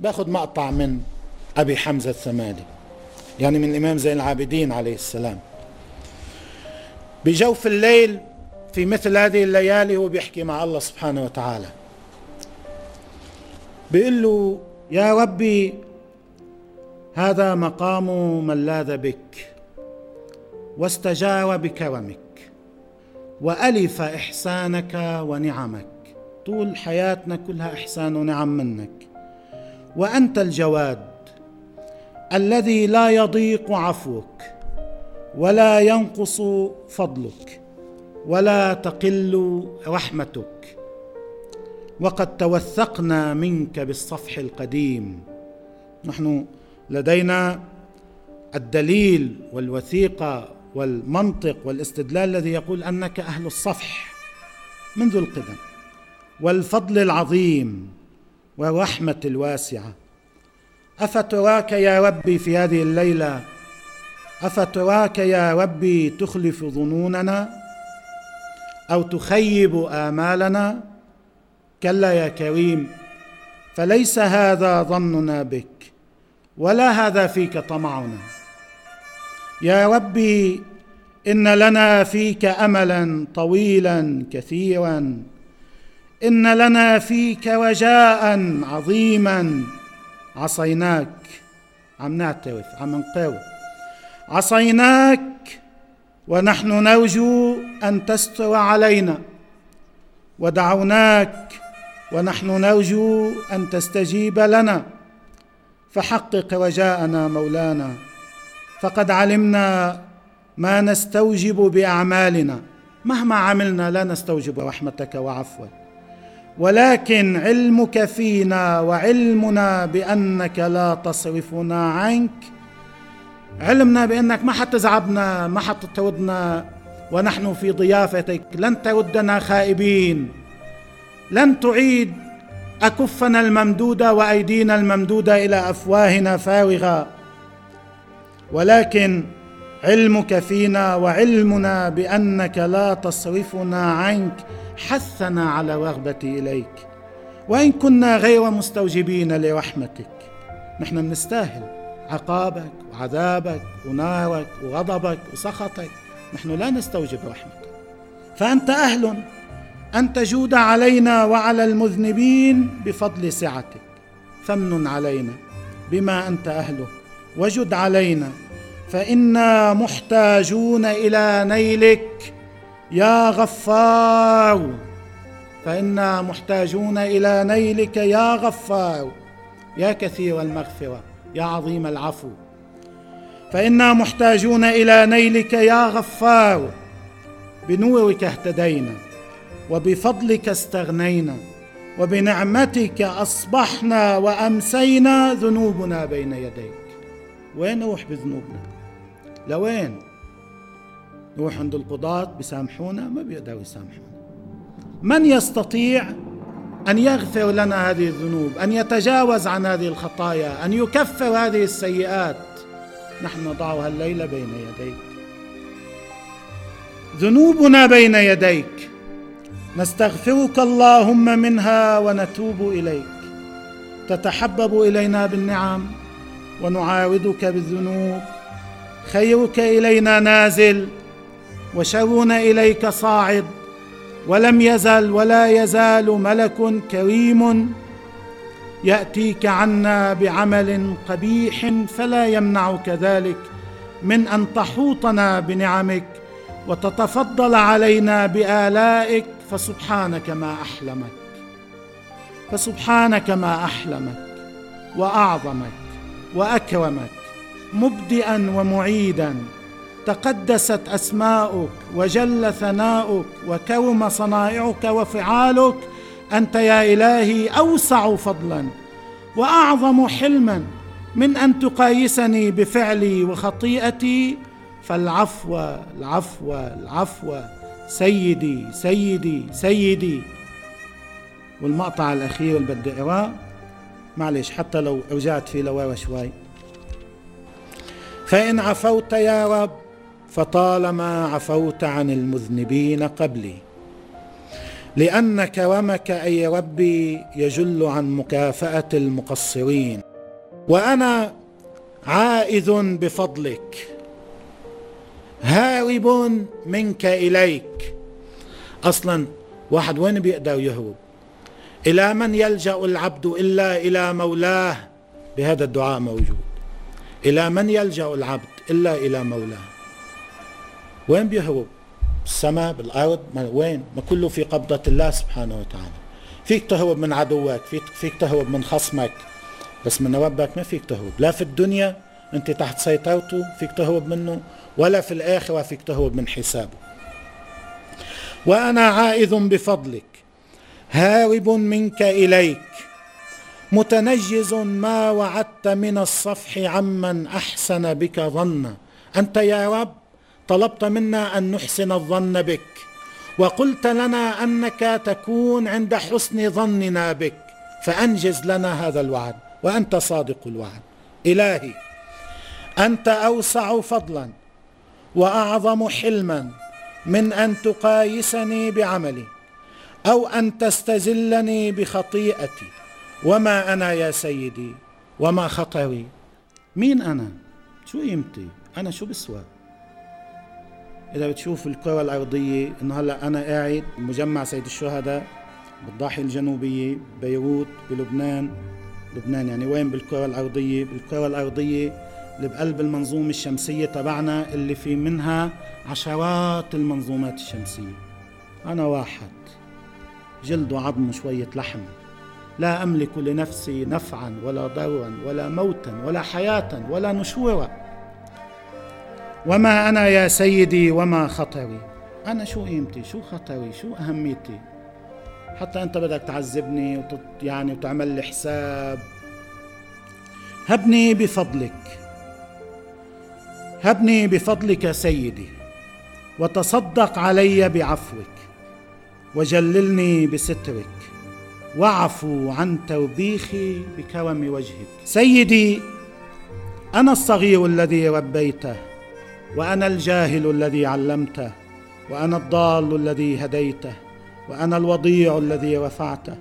باخذ مقطع من أبي حمزة الثمالي يعني من الإمام زين العابدين عليه السلام. بجوف الليل في مثل هذه الليالي هو بيحكي مع الله سبحانه وتعالى. بيقول له يا ربي هذا مقام من لاذ بك واستجار بكرمك وألف إحسانك ونعمك طول حياتنا كلها إحسان ونعم منك. وأنت الجواد الذي لا يضيق عفوك ولا ينقص فضلك ولا تقل رحمتك. وقد توثقنا منك بالصفح القديم. نحن لدينا الدليل والوثيقة والمنطق والاستدلال الذي يقول أنك أهل الصفح منذ القدم والفضل العظيم. والرحمه الواسعة. أفتراك يا ربي في هذه الليلة؟ أفتراك يا ربي تخلف ظنوننا؟ أو تخيب آمالنا؟ كلا يا كريم فليس هذا ظننا بك ولا هذا فيك طمعنا. يا ربي إن لنا فيك املا طويلا كثيرا. إن لنا فيك رجاء عظيما. عصيناك. عم نعترف عم نقر. عصيناك ونحن نرجو أن تستر علينا. ودعوناك ونحن نرجو أن تستجيب لنا. فحقق رجاءنا مولانا. فقد علمنا ما نستوجب بأعمالنا. مهما عملنا لا نستوجب رحمتك وعفوك. ولكن علمك فينا وعلمنا بأنك لا تصرفنا عنك. علمنا بأنك ما حتزعبنا ما حتطردنا ونحن في ضيافتك. لن تردنا خائبين. لن تعيد أكفنا الممدودة وأيدينا الممدودة إلى أفواهنا فارغة. ولكن علمك فينا وعلمنا بأنك لا تصرفنا عنك حثنا على الرغبة إليك. وإن كنا غير مستوجبين لرحمتك نحن بنستاهل عقابك وعذابك ونارك وغضبك وسخطك نحن لا نستوجب رحمتك. فأنت أهل أن تجود علينا وعلى المذنبين بفضل سعتك. فمن علينا بما أنت أهله وجد علينا فإنا محتاجون إلى نيلك. يا غفار فإنا محتاجون إلى نيلك يا غفار. يا كثير المغفرة يا عظيم العفو. فإنا محتاجون إلى نيلك يا غفار. بنورك اهتدينا وبفضلك استغنينا وبنعمتك أصبحنا وأمسينا ذنوبنا بين يديك. وين نروح بذنوبنا؟ لوين؟ نروح عند القضاة بيسامحونا ما بيقدروا يسامحونا. من يستطيع أن يغفر لنا هذه الذنوب أن يتجاوز عن هذه الخطايا أن يكفر هذه السيئات؟ نحن نضعها الليلة بين يديك. ذنوبنا بين يديك. نستغفرك اللهم منها ونتوب إليك. تتحبب إلينا بالنعم ونعاودك بالذنوب. خيرك إلينا نازل وشرنا إليك صاعد ولم يزل ولا يزال ملك كريم. يأتيك عنا بعمل قبيح فلا يمنعك ذلك من أن تحوطنا بنعمك وتتفضل علينا بآلائك فسبحانك ما أحلمك فسبحانك ما أحلمك وأعظمك وأكرمك. مبدئا ومعيدا. تقدست أسماؤك وجل ثناؤك وكرم صنائعك وفعالك. أنت يا إلهي أوسع فضلا وأعظم حلما. من أن تقايسني بفعلي وخطيئتي فالعفو العفو العفو. سيدي سيدي سيدي. والمقطع الأخير اللي بدي أقرأه معلش حتى لو رجعت فيه لورا شوي. فإن عفوت يا رب فطالما عفوت عن المذنبين قبلي. لأن كرمك أي ربي يجل عن مكافأة المقصرين. وأنا عائذ بفضلك هارب منك إليك. أصلا واحد وين بيقدر يهرب؟ إلى من يلجأ العبد إلا إلى مولاه؟ بهذا الدعاء موجود. إلى من يلجأ العبد إلا إلى مولاه؟ وين بيهرب بالسماء بالأرض وين؟ ما كله في قبضة الله سبحانه وتعالى. فيك تهرب من عدوك فيك, فيك تهرب من خصمك بس من ربك ما فيك تهرب لا في الدنيا أنت تحت سيطرته فيك تهرب منه ولا في الآخرة فيك تهرب من حسابه. وأنا عائذ بفضلك هارب منك إليك. متنجز ما وعدت من الصفح عمن أحسن بك ظنا أنت يا رب طلبت منا أن نحسن الظن بك. وقلت لنا أنك تكون عند حسن ظننا بك. فأنجز لنا هذا الوعد وأنت صادق الوعد. إلهي أنت أوسع فضلا وأعظم حلما من أن تقايسني بعملي أو أن تستزلني بخطيئتي. وما أنا يا سيدي وما خطري. مين أنا؟ شو قيمتي؟ أنا شو بسوى؟ إذا بتشوف الكرة الأرضية إنه هلأ أنا قاعد بمجمع سيد الشهداء بالضاحيه الجنوبية بيروت بلبنان. لبنان يعني وين؟ بالكرة الأرضية. بالكرة الأرضية اللي بقلب المنظومة الشمسية تبعنا اللي في منها عشرات المنظومات الشمسية. أنا واحد. جلد وعظم شوية لحم. لا أملك لنفسي نفعا ولا ضرا ولا موتا ولا حياه ولا نشورا. وما أنا يا سيدي وما خطري. أنا شو قيمتي؟ شو خطري؟ شو أهميتي؟ حتى أنت بدك تعذبني وتط يعني وتعمل لي حساب. هبني بفضلك. هبني بفضلك سيدي. وتصدق علي بعفوك. وجللني بسترك. واعفو عن توبيخي بكرم وجهك. سيدي أنا الصغير الذي ربيته وأنا الجاهل الذي علمته وأنا الضال الذي هديته وأنا الوضيع الذي رفعته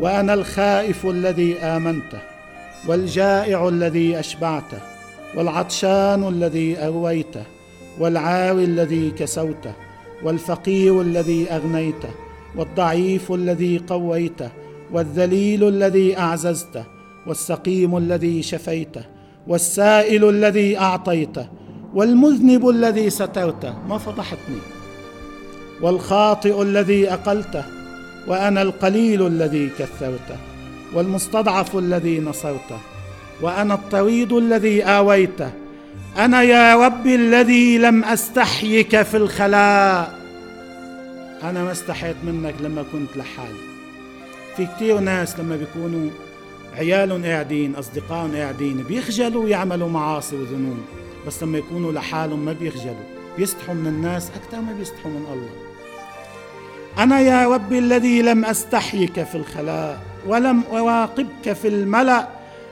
وأنا الخائف الذي آمنته والجائع الذي أشبعته والعطشان الذي ارويته والعاري الذي كسوته والفقير الذي أغنيته والضعيف الذي قويته والذليل الذي اعززته والسقيم الذي شفيته والسائل الذي اعطيته والمذنب الذي سترته ما فضحتني. والخاطئ الذي اقلته وأنا القليل الذي كثرته والمستضعف الذي نصرته وأنا الطريد الذي اويته أنا يا ربي الذي لم أستحيك في الخلاء. أنا ما استحيت منك لما كنت لحالي. في كتير ناس لما بيكونوا عيالهم قاعدين أصدقائهم قاعدين بيخجلوا يعملوا معاصي وذنوب بس لما يكونوا لحالهم ما بيخجلوا. بيستحوا من الناس أكثر ما بيستحوا من الله. أنا يا ربي الذي لم أستحيك في الخلاء ولم اراقبك في الملأ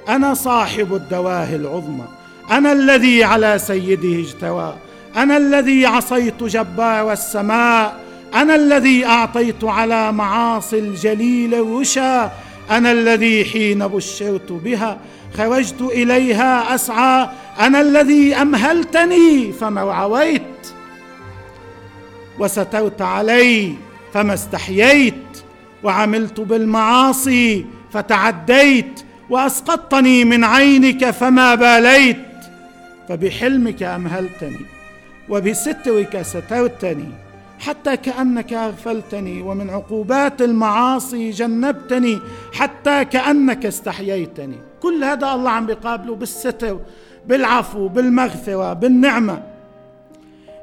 أنا صاحب الدواهي العظمى. أنا الذي على سيده اجتوى. أنا الذي عصيت جبار السماء. أنا الذي أعطيت على معاصي الجليل الرشا أنا الذي حين بشرت بها خرجت إليها أسعى أنا الذي أمهلتني فما وعويت وسترت علي فما استحييت وعملت بالمعاصي فتعديت وأسقطتني من عينك فما باليت. فبحلمك أمهلتني وبسترك سترتني. حتى كأنك أغفلتني ومن عقوبات المعاصي جنبتني حتى كأنك استحييتني. كل هذا الله عم بيقابله بالستر بالعفو بالمغفرة بالنعمة.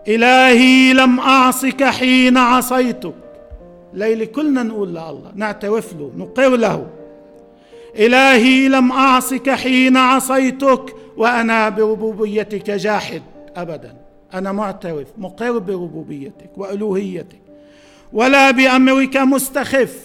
إلهي لم أعصك حين عصيتك. ليلة كلنا نقول لله نعترف له نقر له. إلهي لم أعصك حين عصيتك وأنا بربوبيتك جاحد ابدا. أنا معترف مقر بربوبيتك وألوهيتك. ولا بأمرك مستخف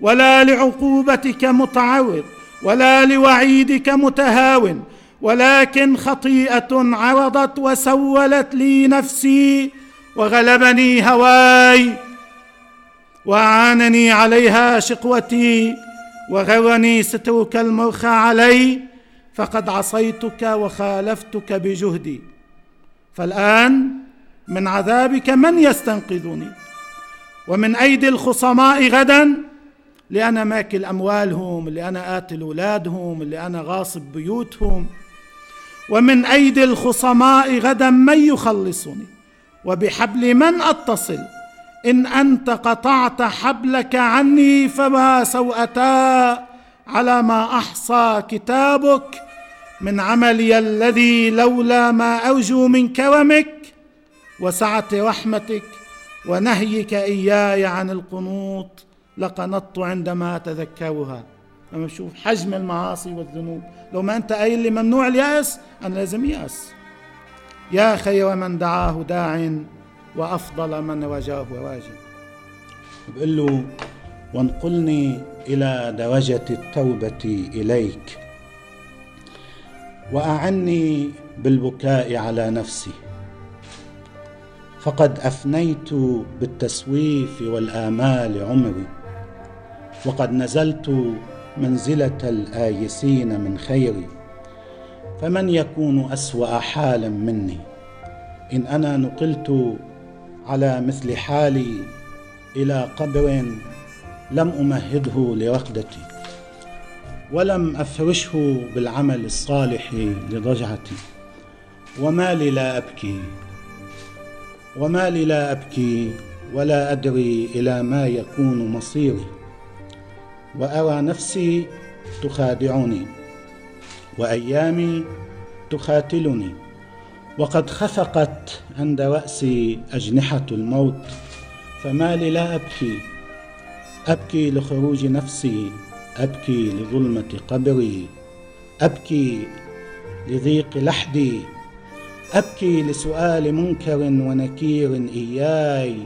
ولا لعقوبتك متعرض ولا لوعيدك متهاون. ولكن خطيئة عرضت وسولت لي نفسي وغلبني هواي وأعانني عليها شقوتي وغرني سترك المرخى علي. فقد عصيتك وخالفتك بجهدي. فالآن من عذابك من يستنقذني؟ ومن أيدي الخصماء غدا؟ اللي أنا ماكل أموالهم اللي أنا قاتل أولادهم اللي أنا غاصب بيوتهم. ومن أيدي الخصماء غدا من يخلصني؟ وبحبل من أتصل؟ إن أنت قطعت حبلك عني فما سوءتا على ما أحصى كتابك من عملي الذي لولا ما ارجو من كرمك وسعه رحمتك ونهيك إياي عن القنوط لقنطت عندما أتذكرها. لما أشوف حجم المعاصي والذنوب. لو ما أنت قايل لي ممنوع اليأس أنا لازم يأس. يا خير من دعاه داع وأفضل من رجاه راجع. بقول له وانقلني إلى درجة التوبة إليك. وأعني بالبكاء على نفسي. فقد أفنيت بالتسويف والآمال عمري وقد نزلت منزلة الآيسين من خيري. فمن يكون أسوأ حالا مني؟ إن أنا نقلت على مثل حالي إلى قبر لم أمهده لرقدتي ولم أفرشه بالعمل الصالح لضجعتي. وما لي لا أبكي. وما لي لا أبكي ولا أدري إلى ما يكون مصيري. وأرى نفسي تخادعني. وأيامي تخاتلني. وقد خفقت عند رأسي أجنحة الموت. فما لي لا أبكي. أبكي لخروج نفسي أبكي لظلمة قبري أبكي لضيق لحدي أبكي لسؤال منكر ونكير إياي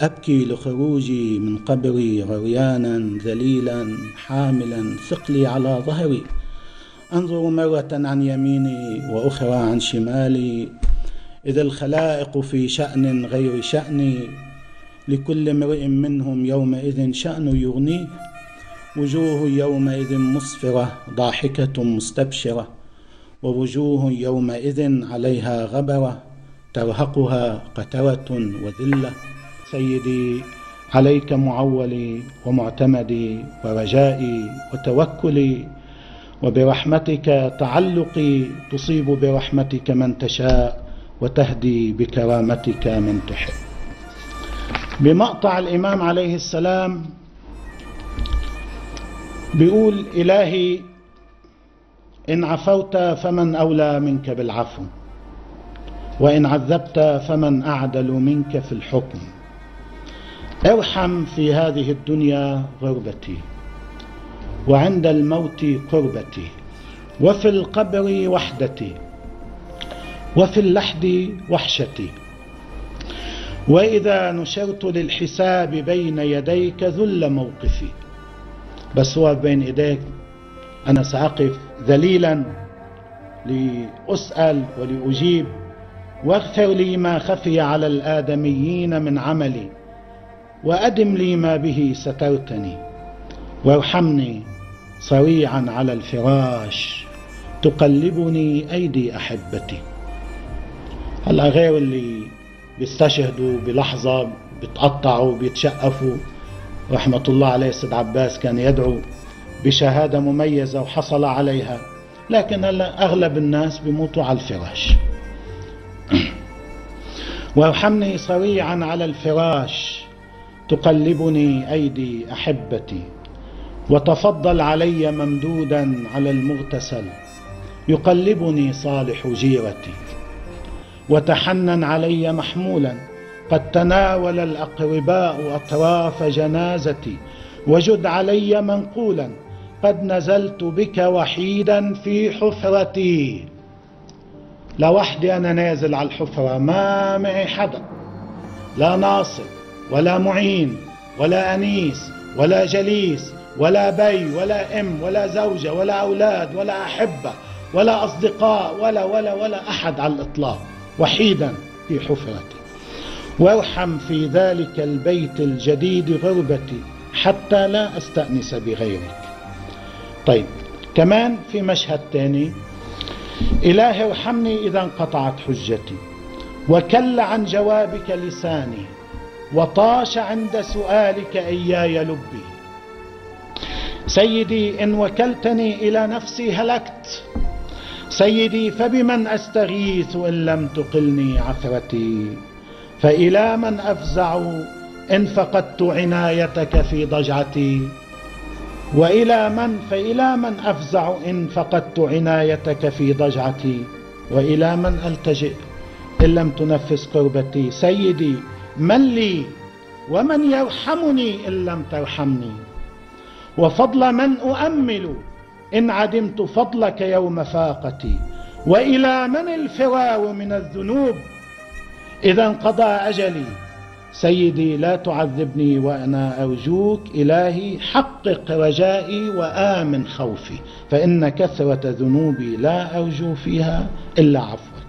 أبكي لخروجي من قبري غريانا ذليلا حاملا ثقلي على ظهري أنظر مرة عن يميني وأخرى عن شمالي إذا الخلائق في شأن غير شأني لكل امرئ منهم يومئذ شأن يغنيه. وجوه يومئذ مسفرة ضاحكة مستبشرة. ووجوه يومئذ عليها غبرة ترهقها قترة وذلة. سيدي عليك معولي ومعتمدي ورجائي وتوكلي. وبرحمتك تعلقي تصيب برحمتك من تشاء وتهدي بكرامتك من تحب. بمقطع الإمام عليه السلام بيقول إلهي إن عفوت فمن أولى منك بالعفو وإن عذبت فمن أعدل منك في الحكم. ارحم في هذه الدنيا غربتي وعند الموت قربتي وفي القبر وحدتي وفي اللحد وحشتي. وإذا نشرت للحساب بين يديك ذل موقفي بس هو بين إيديك. أنا سأقف ذليلا لأسأل ولأجيب واغفر لي ما خفي على الآدميين من عملي وأدم لي ما به سترتني. وارحمني صريعا على الفراش تقلبني أيدي أحبتي. هلأ غير اللي بيستشهدوا بلحظة بتقطعوا بيتشقفوا رحمة الله عليه سيد عباس كان يدعو بشهادة مميزة وحصل عليها لكن هلا أغلب الناس بيموتوا على الفراش. وأرحمني صريعا على الفراش تقلبني أيدي أحبتي وتفضل علي ممدودا على المغتسل يقلبني صالح جيرتي وتحنن علي محمولا قد تناول الاقرباء أطراف جنازتي وجد علي منقولا قد نزلت بك وحيدا في حفرتي. لوحدي أنا نازل على الحفرة ما معي حدا لا ناصر ولا معين ولا أنيس ولا جليس ولا بي ولا أم ولا زوجة ولا أولاد ولا أحبة ولا أصدقاء ولا ولا ولا أحد على الإطلاق وحيدا في حفرتي. وارحم في ذلك البيت الجديد غربتي حتى لا أستأنس بغيرك. طيب كمان في مشهد ثاني إلهي ارحمني إذا انقطعت حجتي وكل عن جوابك لساني وطاش عند سؤالك إياي لبي. سيدي إن وكلتني إلى نفسي هلكت. سيدي فبمن أستغيث إن لم تقلني عثرتي؟ فإلى من أفزع إن فقدت عنايتك في ضجعتي؟ وإلى من فإلى من أفزع إن فقدت عنايتك في ضجعتي؟ وإلى من ألتجئ إن لم تنفس قربتي؟ سيدي من لي؟ ومن يرحمني إن لم ترحمني؟ وفضل من أؤمل إن عدمت فضلك يوم فاقتي؟ وإلى من الفرار من الذنوب إذا انقضى أجلي. سيدي لا تعذبني وأنا أرجوك إلهي حقق رجائي وآمن خوفي. فإن كثرة ذنوبي لا أرجو فيها إلا عفوك.